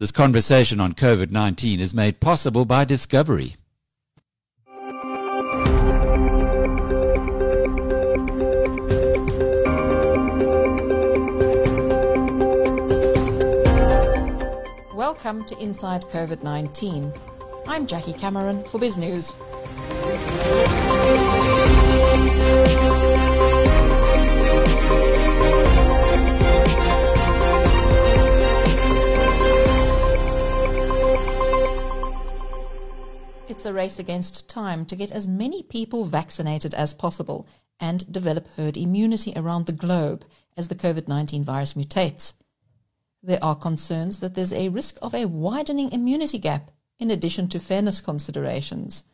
This conversation on COVID 19 is made possible by Discovery. Welcome to Inside COVID 19. I'm Jackie Cameron for Biz It's a race against time to get as many people vaccinated as possible and develop herd immunity around the globe as the COVID 19 virus mutates. There are concerns that there's a risk of a widening immunity gap in addition to fairness considerations.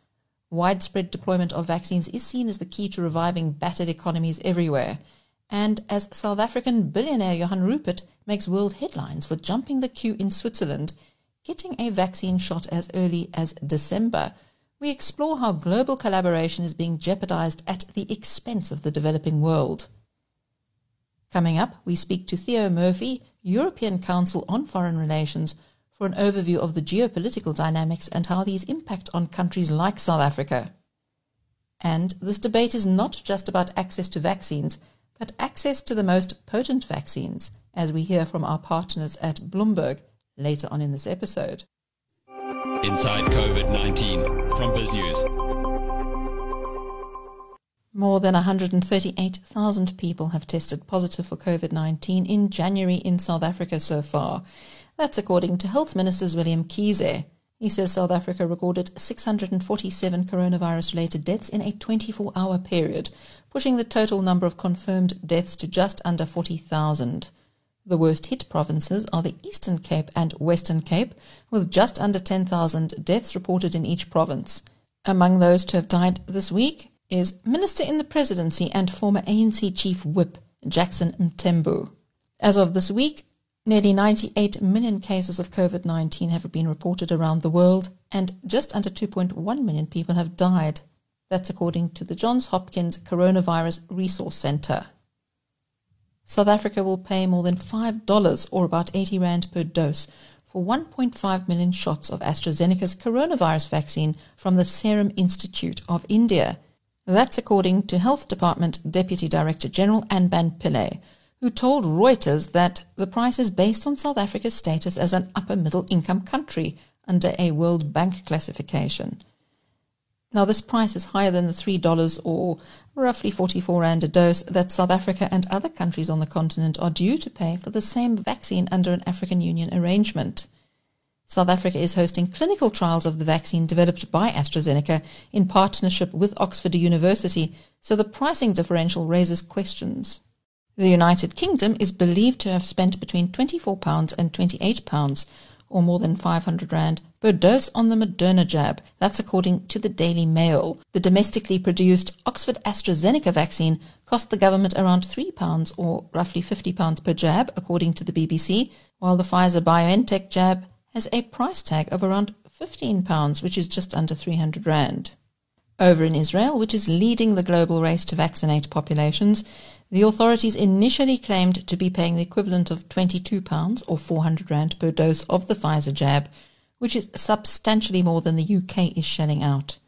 Widespread deployment of vaccines is seen as the key to reviving battered economies everywhere. And as South African billionaire Johann Rupert makes world headlines for jumping the queue in Switzerland, getting a vaccine shot as early as December, we explore how global collaboration is being jeopardized at the expense of the developing world. Coming up, we speak to Theo Murphy, European Council on Foreign Relations, for an overview of the geopolitical dynamics and how these impact on countries like South Africa. And this debate is not just about access to vaccines, but access to the most potent vaccines, as we hear from our partners at Bloomberg later on in this episode. Inside COVID 19 from Biz News. More than 138,000 people have tested positive for COVID 19 in January in South Africa so far. That's according to Health Minister Zweli Mkhize. He says South Africa recorded 647 coronavirus related deaths in a 24 hour period, pushing the total number of confirmed deaths to just under 40,000. The worst hit provinces are the Eastern Cape and Western Cape, with just under 10,000 deaths reported in each province. Among those to have died this week is Minister in the Presidency and former ANC Chief Whip, Jackson Mthembu. As of this week, nearly 98 million cases of COVID 19 have been reported around the world, and just under 2.1 million people have died. That's according to the Johns Hopkins Coronavirus Resource Center. South Africa will pay more than $5 or about 80 Rand per dose for 1.5 million shots of AstraZeneca's coronavirus vaccine from the Serum Institute of India. That's according to Health Department Deputy Director General Anban Pillay, who told Reuters that the price is based on South Africa's status as an upper middle income country under a World Bank classification. Now, this price is higher than the $3 or roughly 44 Rand a dose that South Africa and other countries on the continent are due to pay for the same vaccine under an African Union arrangement. South Africa is hosting clinical trials of the vaccine developed by AstraZeneca in partnership with Oxford University, so the pricing differential raises questions. The United Kingdom is believed to have spent between £24 and £28 or more than 500 Rand per dose on the Moderna jab. That's according to the Daily Mail. The domestically produced Oxford AstraZeneca vaccine cost the government around £3 or roughly £50 per jab, according to the BBC, while the Pfizer BioNTech jab has a price tag of around £15, which is just under 300 Rand. Over in Israel, which is leading the global race to vaccinate populations, the authorities initially claimed to be paying the equivalent of £22 or 400 Rand per dose of the Pfizer jab, which is substantially more than the UK is shelling out.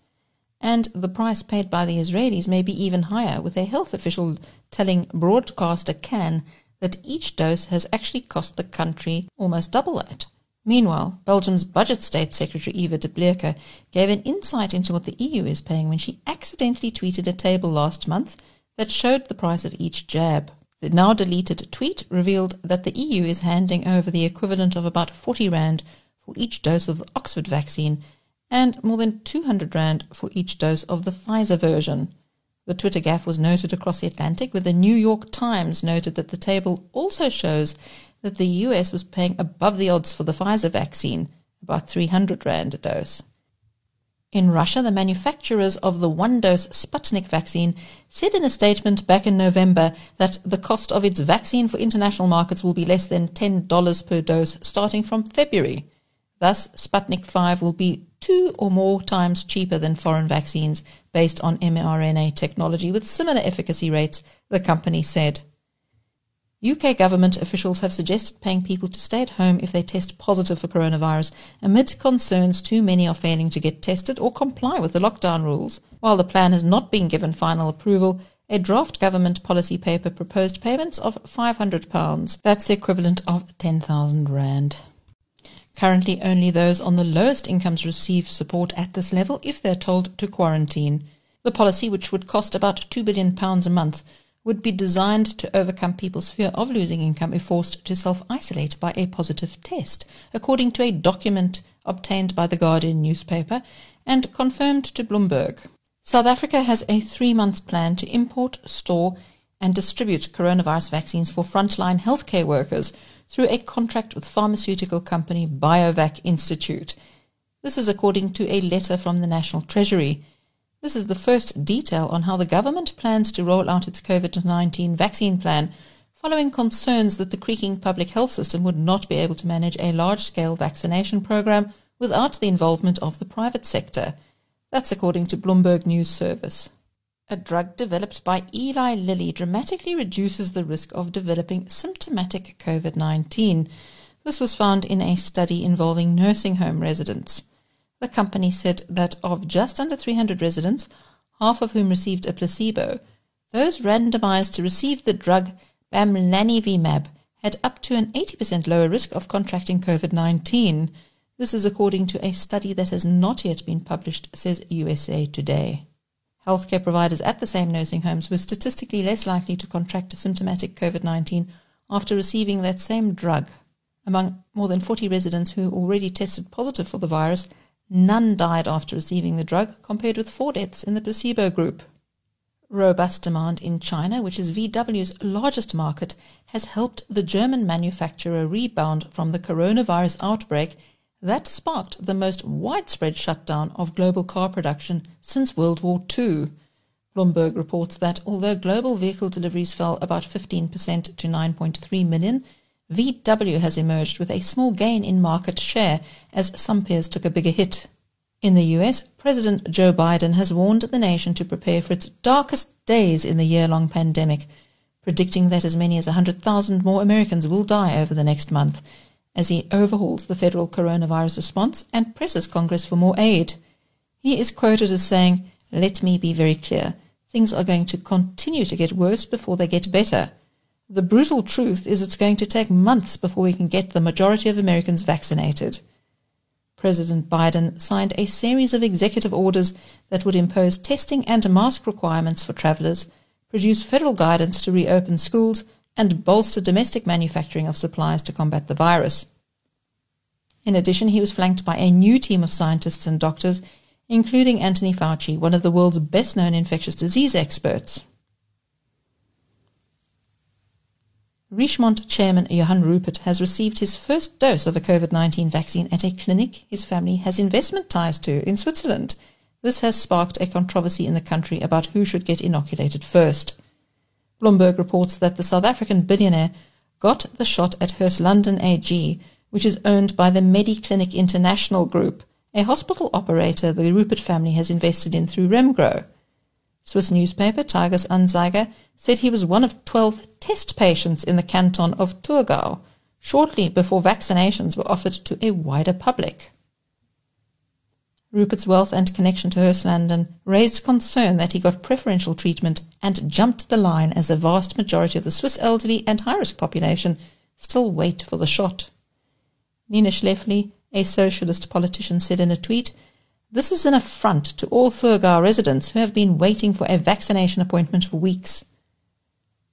And the price paid by the Israelis may be even higher, with a health official telling broadcaster Kan that each dose has actually cost the country almost double that. Meanwhile, Belgium's Budget State Secretary Eva de Bleeker gave an insight into what the EU is paying when she accidentally tweeted a table last month that showed the price of each jab. The now deleted tweet revealed that the EU is handing over the equivalent of about 40 Rand for each dose of the Oxford vaccine and more than 200 Rand for each dose of the Pfizer version. The Twitter gaffe was noted across the Atlantic, where the New York Times noted that the table also shows that the US was paying above the odds for the Pfizer vaccine, about 300 Rand a dose. In Russia, the manufacturers of the one dose Sputnik vaccine said in a statement back in November that the cost of its vaccine for international markets will be less than $10 per dose starting from February. Thus, Sputnik 5 will be two or more times cheaper than foreign vaccines based on mRNA technology with similar efficacy rates, the company said. UK government officials have suggested paying people to stay at home if they test positive for coronavirus amid concerns too many are failing to get tested or comply with the lockdown rules. While the plan has not been given final approval, a draft government policy paper proposed payments of £500. That's the equivalent of 10,000 Rand. Currently, only those on the lowest incomes receive support at this level if they're told to quarantine. The policy, which would cost about £2 billion a month, would be designed to overcome people's fear of losing income if forced to self isolate by a positive test, according to a document obtained by the Guardian newspaper and confirmed to Bloomberg. South Africa has a three month plan to import, store, and distribute coronavirus vaccines for frontline healthcare workers through a contract with pharmaceutical company BioVac Institute. This is according to a letter from the National Treasury. This is the first detail on how the government plans to roll out its COVID 19 vaccine plan, following concerns that the creaking public health system would not be able to manage a large scale vaccination program without the involvement of the private sector. That's according to Bloomberg News Service. A drug developed by Eli Lilly dramatically reduces the risk of developing symptomatic COVID 19. This was found in a study involving nursing home residents. The company said that of just under 300 residents, half of whom received a placebo, those randomized to receive the drug bamlanivimab had up to an 80% lower risk of contracting COVID 19. This is according to a study that has not yet been published, says USA Today. Healthcare providers at the same nursing homes were statistically less likely to contract a symptomatic COVID 19 after receiving that same drug. Among more than 40 residents who already tested positive for the virus, None died after receiving the drug, compared with four deaths in the placebo group. Robust demand in China, which is VW's largest market, has helped the German manufacturer rebound from the coronavirus outbreak that sparked the most widespread shutdown of global car production since World War II. Bloomberg reports that although global vehicle deliveries fell about 15% to 9.3 million, VW has emerged with a small gain in market share as some peers took a bigger hit. In the US, President Joe Biden has warned the nation to prepare for its darkest days in the year long pandemic, predicting that as many as 100,000 more Americans will die over the next month as he overhauls the federal coronavirus response and presses Congress for more aid. He is quoted as saying, Let me be very clear. Things are going to continue to get worse before they get better. The brutal truth is it's going to take months before we can get the majority of Americans vaccinated. President Biden signed a series of executive orders that would impose testing and mask requirements for travelers, produce federal guidance to reopen schools, and bolster domestic manufacturing of supplies to combat the virus. In addition, he was flanked by a new team of scientists and doctors, including Anthony Fauci, one of the world's best known infectious disease experts. Richemont chairman Johann Rupert has received his first dose of a COVID 19 vaccine at a clinic his family has investment ties to in Switzerland. This has sparked a controversy in the country about who should get inoculated first. Bloomberg reports that the South African billionaire got the shot at Hirslanden London AG, which is owned by the Mediclinic International Group, a hospital operator the Rupert family has invested in through Remgro. Swiss newspaper Tages Anzeiger said he was one of 12 test patients in the canton of Thurgau shortly before vaccinations were offered to a wider public. Rupert's wealth and connection to Hirslanden raised concern that he got preferential treatment and jumped the line as a vast majority of the Swiss elderly and high-risk population still wait for the shot. Nina Schläfli, a socialist politician, said in a tweet this is an affront to all Thurgau residents who have been waiting for a vaccination appointment for weeks.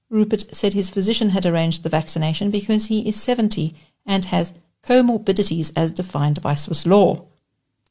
Rupert said his physician had arranged the vaccination because he is 70 and has comorbidities as defined by Swiss law.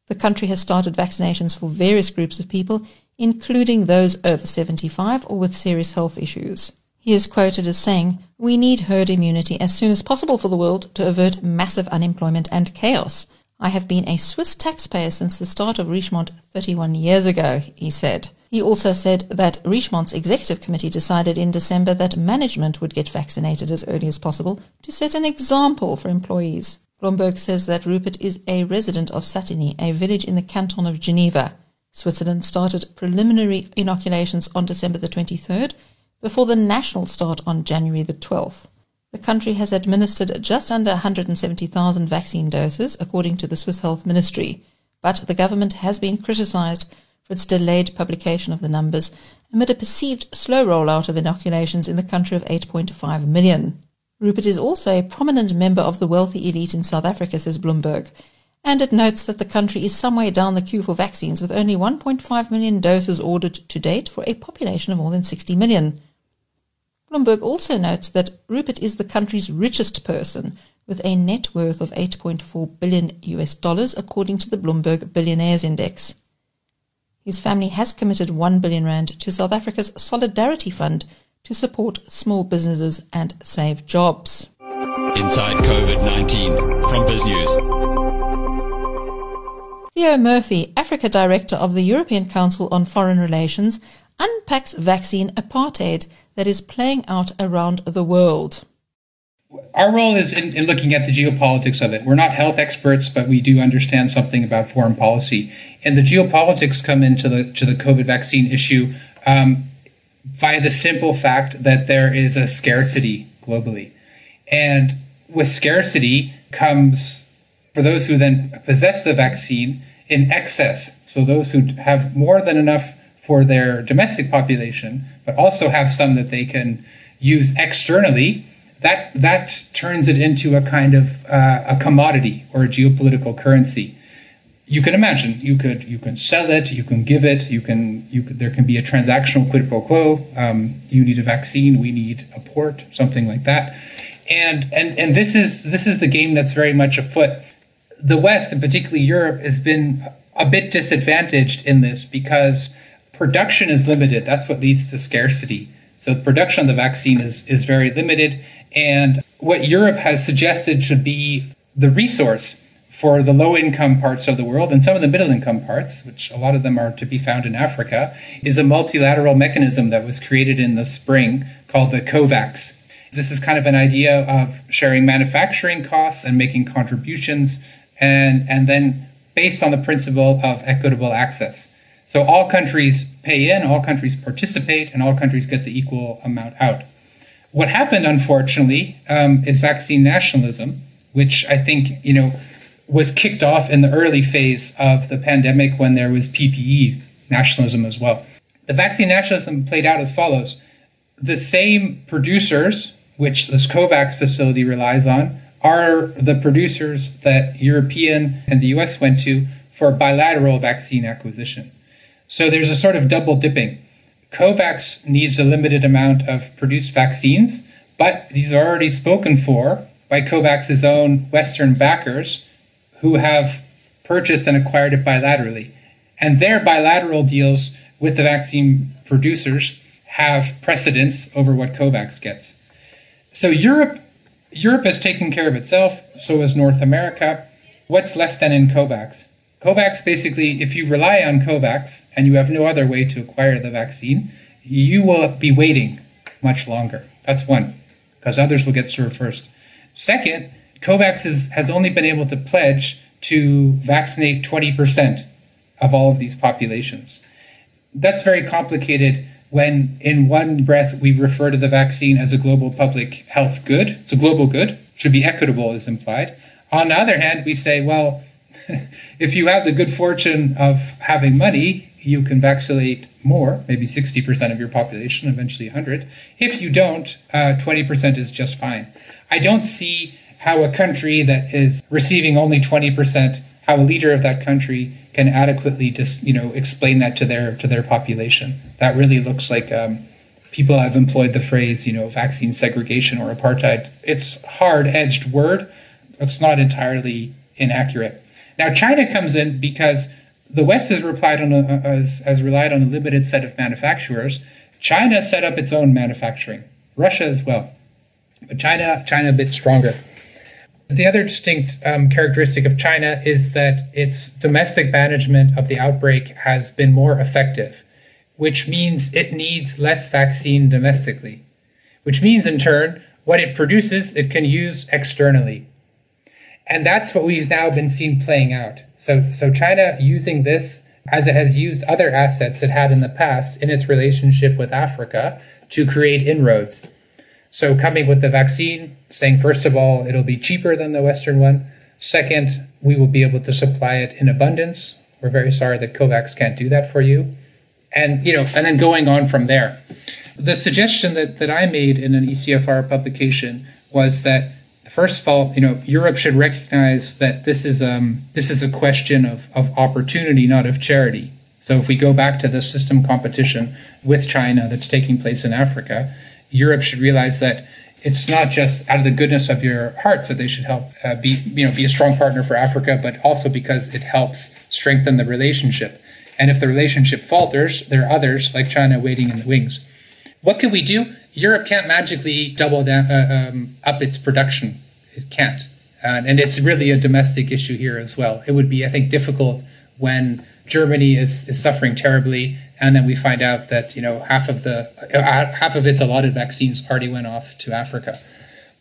The country has started vaccinations for various groups of people, including those over 75 or with serious health issues. He is quoted as saying, We need herd immunity as soon as possible for the world to avert massive unemployment and chaos. I have been a Swiss taxpayer since the start of Richemont 31 years ago, he said. He also said that Richemont's executive committee decided in December that management would get vaccinated as early as possible to set an example for employees. Bloomberg says that Rupert is a resident of Satigny, a village in the canton of Geneva. Switzerland started preliminary inoculations on December the 23rd before the national start on January the 12th. The country has administered just under 170,000 vaccine doses, according to the Swiss Health Ministry, but the government has been criticized for its delayed publication of the numbers amid a perceived slow rollout of inoculations in the country of 8.5 million. Rupert is also a prominent member of the wealthy elite in South Africa, says Bloomberg, and it notes that the country is some way down the queue for vaccines with only 1.5 million doses ordered to date for a population of more than 60 million. Bloomberg also notes that Rupert is the country's richest person with a net worth of 8.4 billion US dollars according to the Bloomberg Billionaires Index. His family has committed 1 billion rand to South Africa's Solidarity Fund to support small businesses and save jobs. Inside COVID 19 from BizNews. Theo Murphy, Africa Director of the European Council on Foreign Relations, unpacks vaccine apartheid that is playing out around the world. Our role is in, in, looking at the geopolitics of it. We're not health experts, but we do understand something about foreign policy. And the geopolitics come into the to the COVID vaccine issue um, via the simple fact that there is a scarcity globally, and with scarcity comes for those who then possess the vaccine in excess. So those who have more than enough for their domestic population, but also have some that they can use externally that that turns it into a kind of uh, a commodity or a geopolitical currency. You can imagine you could you can sell it, you can give it, you can you could, there can be a transactional quid pro quo. Um, you need a vaccine, we need a port, something like that. And and and this is this is the game that's very much afoot. The West, and particularly Europe, has been a bit disadvantaged in this because production is limited. That's what leads to scarcity. So production of the vaccine is is very limited and what Europe has suggested should be the resource for the low income parts of the world and some of the middle income parts, which a lot of them are to be found in Africa, is a multilateral mechanism that was created in the spring called the COVAX. This is kind of an idea of sharing manufacturing costs and making contributions, and, and then based on the principle of equitable access. So all countries pay in, all countries participate, and all countries get the equal amount out. What happened, unfortunately, um, is vaccine nationalism, which I think you know was kicked off in the early phase of the pandemic when there was PPE nationalism as well. The vaccine nationalism played out as follows: the same producers, which this COVAX facility relies on, are the producers that European and the US went to for bilateral vaccine acquisition. So there's a sort of double dipping. COVAX needs a limited amount of produced vaccines, but these are already spoken for by COVAX's own Western backers who have purchased and acquired it bilaterally. And their bilateral deals with the vaccine producers have precedence over what COVAX gets. So Europe Europe has taken care of itself, so has North America. What's left then in COVAX? COVAX basically, if you rely on COVAX and you have no other way to acquire the vaccine, you will be waiting much longer. That's one, because others will get served first. Second, COVAX is, has only been able to pledge to vaccinate 20% of all of these populations. That's very complicated when, in one breath, we refer to the vaccine as a global public health good. It's a global good, should be equitable, is implied. On the other hand, we say, well, if you have the good fortune of having money, you can vaccinate more, maybe 60% of your population, eventually 100. If you don't, uh, 20% is just fine. I don't see how a country that is receiving only 20%, how a leader of that country can adequately just, you know, explain that to their to their population. That really looks like um, people have employed the phrase, you know, vaccine segregation or apartheid. It's hard-edged word. It's not entirely inaccurate. Now, China comes in because the West has, relied on a, has, has relied on a limited set of manufacturers. China set up its own manufacturing. Russia as well, but China China a bit stronger. The other distinct um, characteristic of China is that its domestic management of the outbreak has been more effective, which means it needs less vaccine domestically, which means in turn what it produces it can use externally. And that's what we've now been seen playing out. So, so China using this as it has used other assets it had in the past in its relationship with Africa to create inroads. So coming with the vaccine, saying first of all, it'll be cheaper than the Western one. Second, we will be able to supply it in abundance. We're very sorry that COVAX can't do that for you. And, you know, and then going on from there. The suggestion that, that I made in an ECFR publication was that first of all, you know, Europe should recognize that this is um, this is a question of, of opportunity, not of charity. So if we go back to the system competition with China that's taking place in Africa, Europe should realize that it's not just out of the goodness of your hearts that they should help uh, be you know be a strong partner for Africa, but also because it helps strengthen the relationship. And if the relationship falters, there are others like China waiting in the wings. What can we do? Europe can't magically double down, uh, um, up its production. It can't, uh, and it's really a domestic issue here as well. It would be, I think, difficult when Germany is, is suffering terribly and then we find out that you know half of the uh, half of its allotted vaccines already went off to Africa.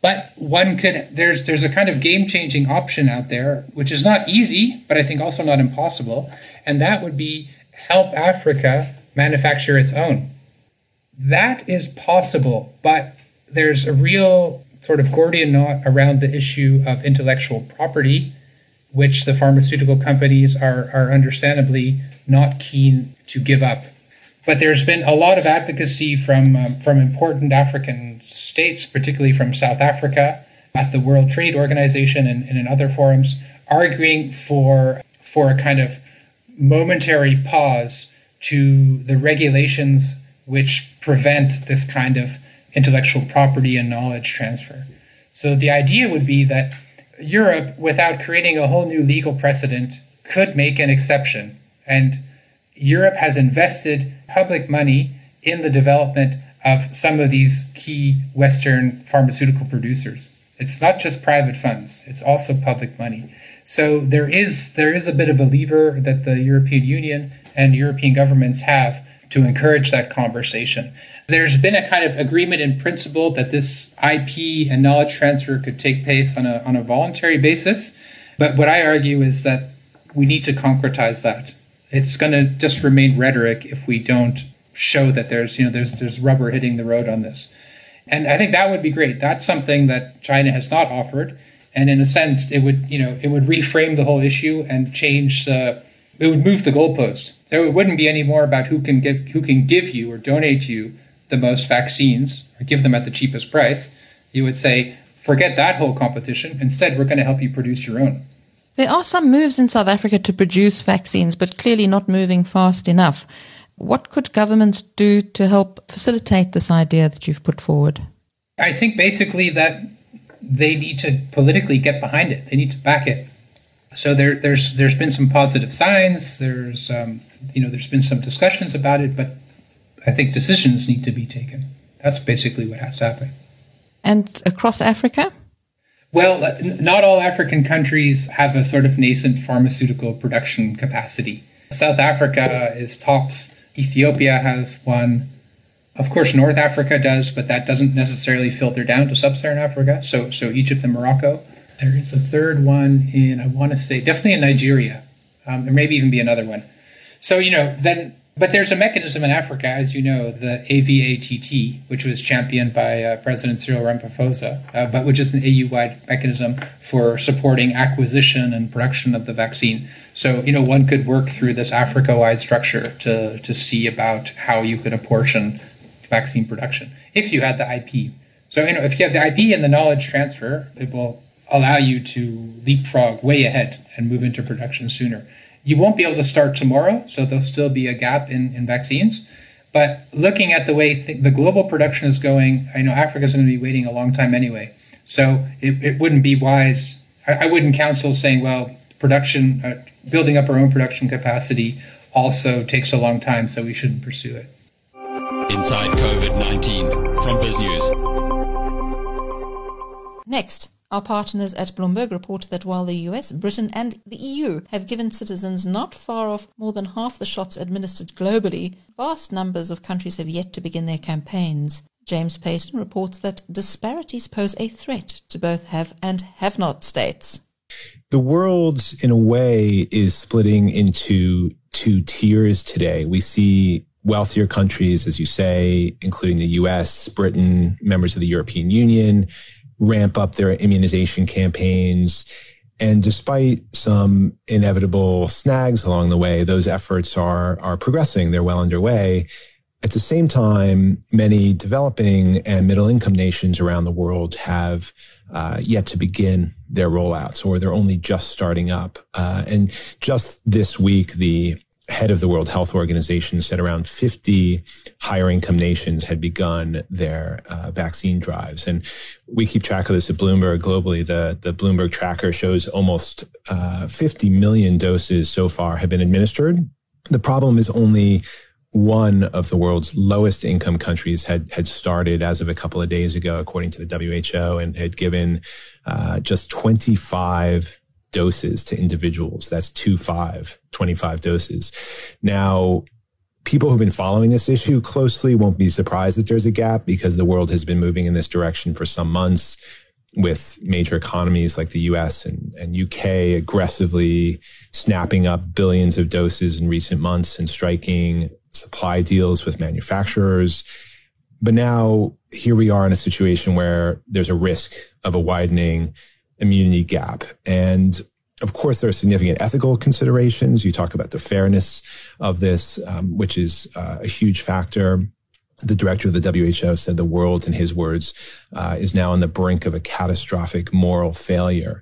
But one could there's there's a kind of game changing option out there, which is not easy, but I think also not impossible, and that would be help Africa manufacture its own. That is possible, but there's a real sort of Gordian knot around the issue of intellectual property, which the pharmaceutical companies are, are understandably not keen to give up. But there's been a lot of advocacy from um, from important African states, particularly from South Africa, at the World Trade Organization and, and in other forums, arguing for for a kind of momentary pause to the regulations which prevent this kind of intellectual property and knowledge transfer. So the idea would be that Europe, without creating a whole new legal precedent, could make an exception and Europe has invested public money in the development of some of these key Western pharmaceutical producers. It's not just private funds; it's also public money. So there is there is a bit of a lever that the European Union and European governments have to encourage that conversation. There's been a kind of agreement in principle that this IP and knowledge transfer could take place on a on a voluntary basis. But what I argue is that we need to concretize that it's going to just remain rhetoric if we don't show that there's you know there's there's rubber hitting the road on this. And I think that would be great. That's something that China has not offered, and in a sense, it would you know it would reframe the whole issue and change. Uh, it would move the goalposts. So it wouldn't be any more about who can give who can give you or donate you the most vaccines or give them at the cheapest price. You would say, forget that whole competition. Instead, we're going to help you produce your own. There are some moves in South Africa to produce vaccines, but clearly not moving fast enough. What could governments do to help facilitate this idea that you've put forward? I think basically that they need to politically get behind it. They need to back it. So there, there's there's been some positive signs. There's um, you know there's been some discussions about it, but I think decisions need to be taken. That's basically what has to happen. And across Africa, well, uh, not all African countries have a sort of nascent pharmaceutical production capacity. South Africa is tops. Ethiopia has one. Of course, North Africa does, but that doesn't necessarily filter down to sub-Saharan Africa. So, so Egypt and Morocco. There is a third one in, I want to say, definitely in Nigeria. Um, there maybe even be another one. So, you know, then but there's a mechanism in Africa, as you know, the AVATT, which was championed by uh, President Cyril Ramaphosa, uh, but which is an AU-wide mechanism for supporting acquisition and production of the vaccine. So, you know, one could work through this Africa-wide structure to to see about how you could apportion vaccine production if you had the IP. So, you know, if you have the IP and the knowledge transfer, it will allow you to leapfrog way ahead and move into production sooner. You won't be able to start tomorrow, so there'll still be a gap in, in vaccines. But looking at the way th- the global production is going, I know Africa's going to be waiting a long time anyway. So it, it wouldn't be wise. I, I, wouldn't counsel saying, well, production, uh, building up our own production capacity also takes a long time, so we shouldn't pursue it. Inside COVID 19 from BizNews. Next. Our partners at Bloomberg report that while the US, Britain, and the EU have given citizens not far off more than half the shots administered globally, vast numbers of countries have yet to begin their campaigns. James Paton reports that disparities pose a threat to both have and have not states. The world, in a way, is splitting into two tiers today. We see wealthier countries, as you say, including the US, Britain, members of the European Union, ramp up their immunization campaigns. And despite some inevitable snags along the way, those efforts are, are progressing. They're well underway. At the same time, many developing and middle income nations around the world have uh, yet to begin their rollouts or they're only just starting up. Uh, and just this week, the head of the World Health Organization said around 50 higher income nations had begun their uh, vaccine drives. And we keep track of this at Bloomberg globally. The, the Bloomberg tracker shows almost uh, 50 million doses so far have been administered. The problem is only one of the world's lowest income countries had had started as of a couple of days ago, according to the WHO, and had given uh, just 25 doses to individuals. That's two five, 25 doses. Now, people who've been following this issue closely won't be surprised that there's a gap because the world has been moving in this direction for some months with major economies like the US and, and UK aggressively snapping up billions of doses in recent months and striking supply deals with manufacturers. But now here we are in a situation where there's a risk of a widening immunity gap. And of course, there are significant ethical considerations. You talk about the fairness of this, um, which is uh, a huge factor. The director of the WHO said the world, in his words, uh, is now on the brink of a catastrophic moral failure.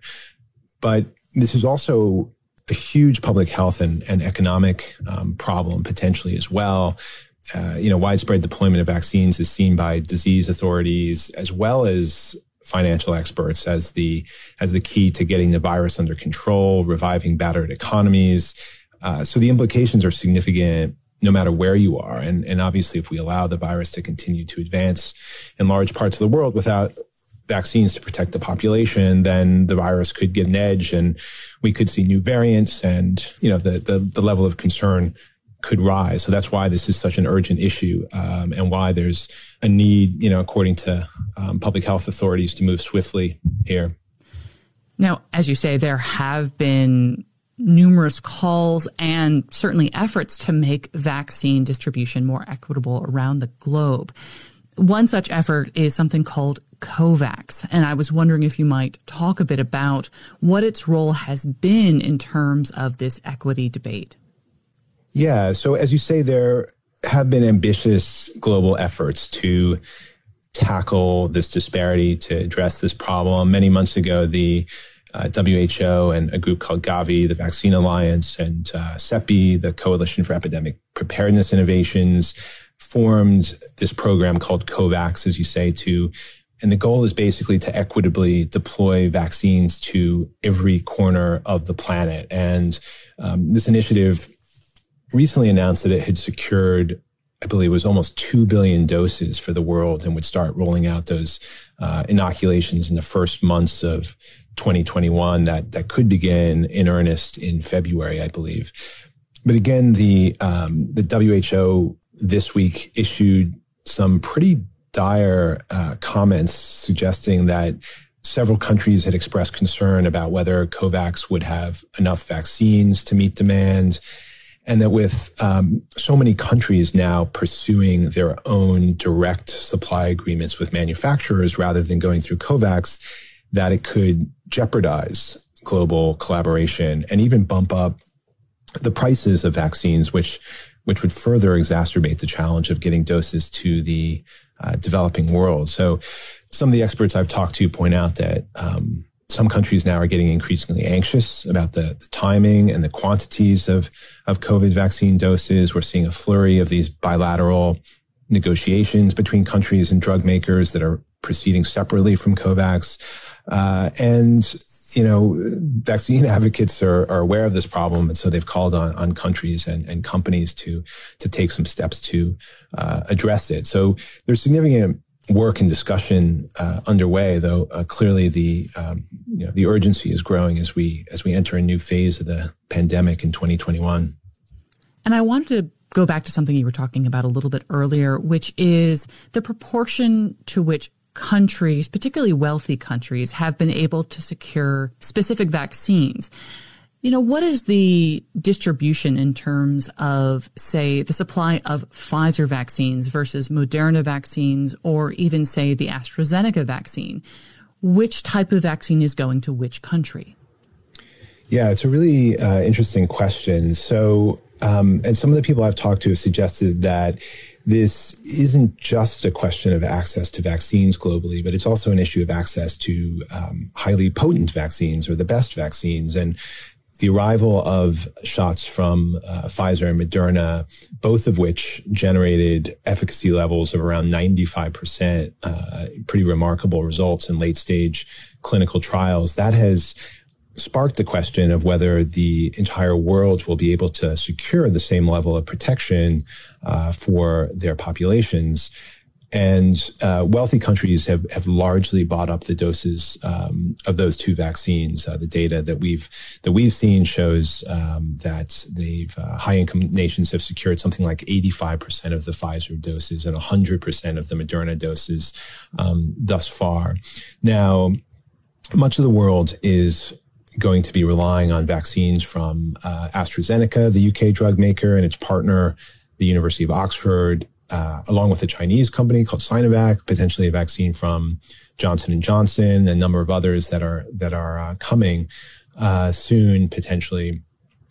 But this is also a huge public health and, and economic um, problem potentially as well. Uh, you know, widespread deployment of vaccines is seen by disease authorities as well as financial experts as the as the key to getting the virus under control, reviving battered economies. Uh, so the implications are significant no matter where you are. And, and obviously, if we allow the virus to continue to advance in large parts of the world without vaccines to protect the population, then the virus could get an edge and we could see new variants and, you know, the, the, the level of concern could rise. So that's why this is such an urgent issue um, and why there's a need, you know, according to um, public health authorities to move swiftly here. Now, as you say, there have been numerous calls and certainly efforts to make vaccine distribution more equitable around the globe. One such effort is something called COVAX. And I was wondering if you might talk a bit about what its role has been in terms of this equity debate. Yeah. So, as you say, there have been ambitious global efforts to tackle this disparity, to address this problem. Many months ago, the uh, WHO and a group called Gavi, the Vaccine Alliance, and uh, CEPI, the Coalition for Epidemic Preparedness Innovations, formed this program called COVAX, as you say, to and the goal is basically to equitably deploy vaccines to every corner of the planet. And um, this initiative recently announced that it had secured, I believe it was almost 2 billion doses for the world and would start rolling out those uh, inoculations in the first months of 2021 that, that could begin in earnest in February, I believe. But again, the, um, the WHO this week issued some pretty dire uh, comments suggesting that several countries had expressed concern about whether COVAX would have enough vaccines to meet demand. And that with um, so many countries now pursuing their own direct supply agreements with manufacturers rather than going through COVAX, that it could jeopardize global collaboration and even bump up the prices of vaccines, which which would further exacerbate the challenge of getting doses to the uh, developing world. So some of the experts I've talked to point out that um, some countries now are getting increasingly anxious about the, the, timing and the quantities of, of COVID vaccine doses. We're seeing a flurry of these bilateral negotiations between countries and drug makers that are proceeding separately from COVAX. Uh, and you know, vaccine advocates are, are aware of this problem, and so they've called on, on countries and, and companies to to take some steps to uh, address it. So there's significant work and discussion uh, underway, though uh, clearly the um, you know the urgency is growing as we as we enter a new phase of the pandemic in 2021. And I wanted to go back to something you were talking about a little bit earlier, which is the proportion to which countries, particularly wealthy countries, have been able to secure specific vaccines. You know, what is the distribution in terms of, say, the supply of Pfizer vaccines versus Moderna vaccines or even, say, the AstraZeneca vaccine? Which type of vaccine is going to which country? Yeah, it's a really uh, interesting question. So, um, and some of the people I've talked to have suggested that this isn't just a question of access to vaccines globally, but it's also an issue of access to um, highly potent vaccines or the best vaccines. And the arrival of shots from uh, Pfizer and Moderna, both of which generated efficacy levels of around 95%, uh, pretty remarkable results in late stage clinical trials. That has sparked the question of whether the entire world will be able to secure the same level of protection uh, for their populations. And uh, wealthy countries have, have largely bought up the doses um, of those two vaccines. Uh, the data that we've that we've seen shows um, that they've uh, high income nations have secured something like 85% of the Pfizer doses and 100% of the Moderna doses um, thus far. Now, much of the world is going to be relying on vaccines from uh, AstraZeneca, the UK drug maker, and its partner, the University of Oxford, uh, along with a Chinese company called Sinovac, potentially a vaccine from Johnson and Johnson, a number of others that are that are uh, coming uh, soon, potentially.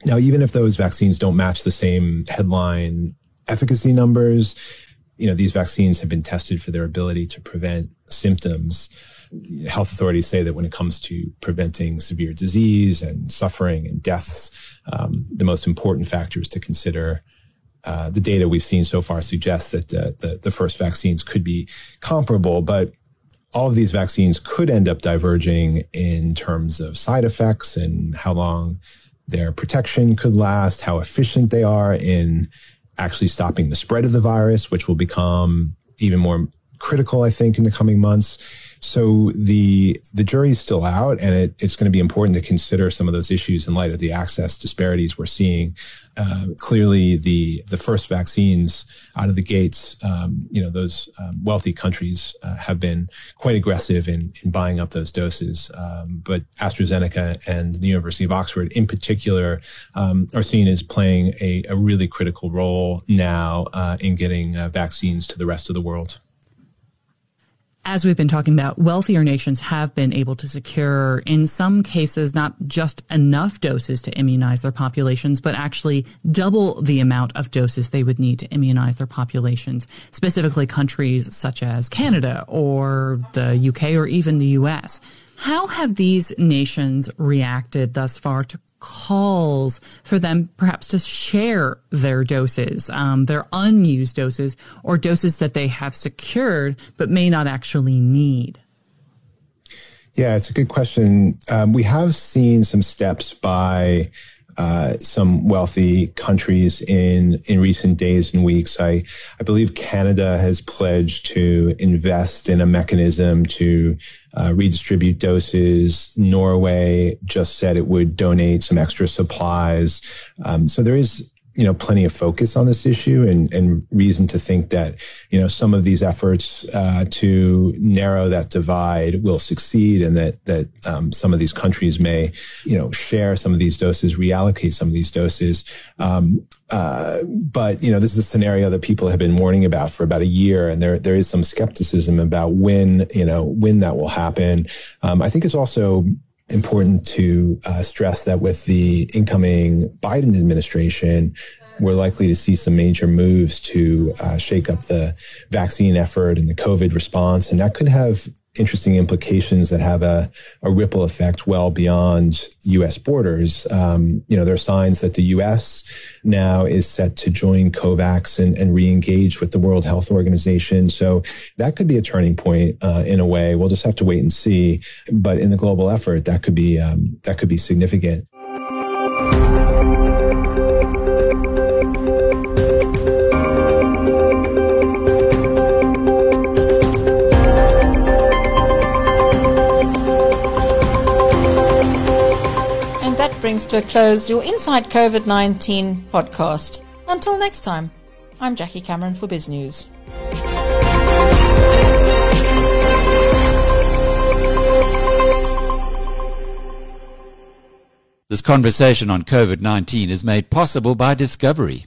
Now, even if those vaccines don't match the same headline efficacy numbers, you know these vaccines have been tested for their ability to prevent symptoms. Health authorities say that when it comes to preventing severe disease and suffering and deaths, um, the most important factors to consider uh, the data we've seen so far suggests that the, the, the first vaccines could be comparable, but all of these vaccines could end up diverging in terms of side effects and how long their protection could last, how efficient they are in actually stopping the spread of the virus, which will become even more critical, I think, in the coming months. So the the jury's still out, and it, it's going to be important to consider some of those issues in light of the access disparities we're seeing. Uh, clearly, the the first vaccines out of the gates, um, you know, those um, wealthy countries uh, have been quite aggressive in in buying up those doses. Um, but AstraZeneca and the University of Oxford, in particular, um, are seen as playing a, a really critical role now uh, in getting uh, vaccines to the rest of the world as we've been talking about, wealthier nations have been able to secure, in some cases, not just enough doses to immunize their populations, but actually double the amount of doses they would need to immunize their populations, specifically countries such as Canada or the UK or even the US. How have these nations reacted thus far to calls for them perhaps to share their doses, um, their unused doses, or doses that they have secured but may not actually need? Yeah, it's a good question. Um, we have seen some steps by uh, some wealthy countries in in recent days and weeks. I I believe Canada has pledged to invest in a mechanism to uh, redistribute doses. Norway just said it would donate some extra supplies. Um, so there is you know, plenty of focus on this issue and, and reason to think that, you know, some of these efforts uh, to narrow that divide will succeed and that, that um, some of these countries may, you know, share some of these doses, reallocate some of these doses. Um, uh, but, you know, this is a scenario that people have been warning about for about a year. And there, there is some skepticism about when, you know, when that will happen. Um, I think it's also important to uh, stress that with the incoming Biden administration, we're likely to see some major moves to uh, shake up the vaccine effort and the COVID response. And that could have interesting implications that have a, a ripple effect well beyond U.S. borders. Um, you know, there are signs that the U.S. now is set to join COVAX and, and re-engage with the World Health Organization. So that could be a turning point uh, in a way. We'll just have to wait and see. But in the global effort, that could be um, that could be significant. Brings to a close your Inside COVID 19 podcast. Until next time, I'm Jackie Cameron for Biz News. This conversation on COVID 19 is made possible by Discovery.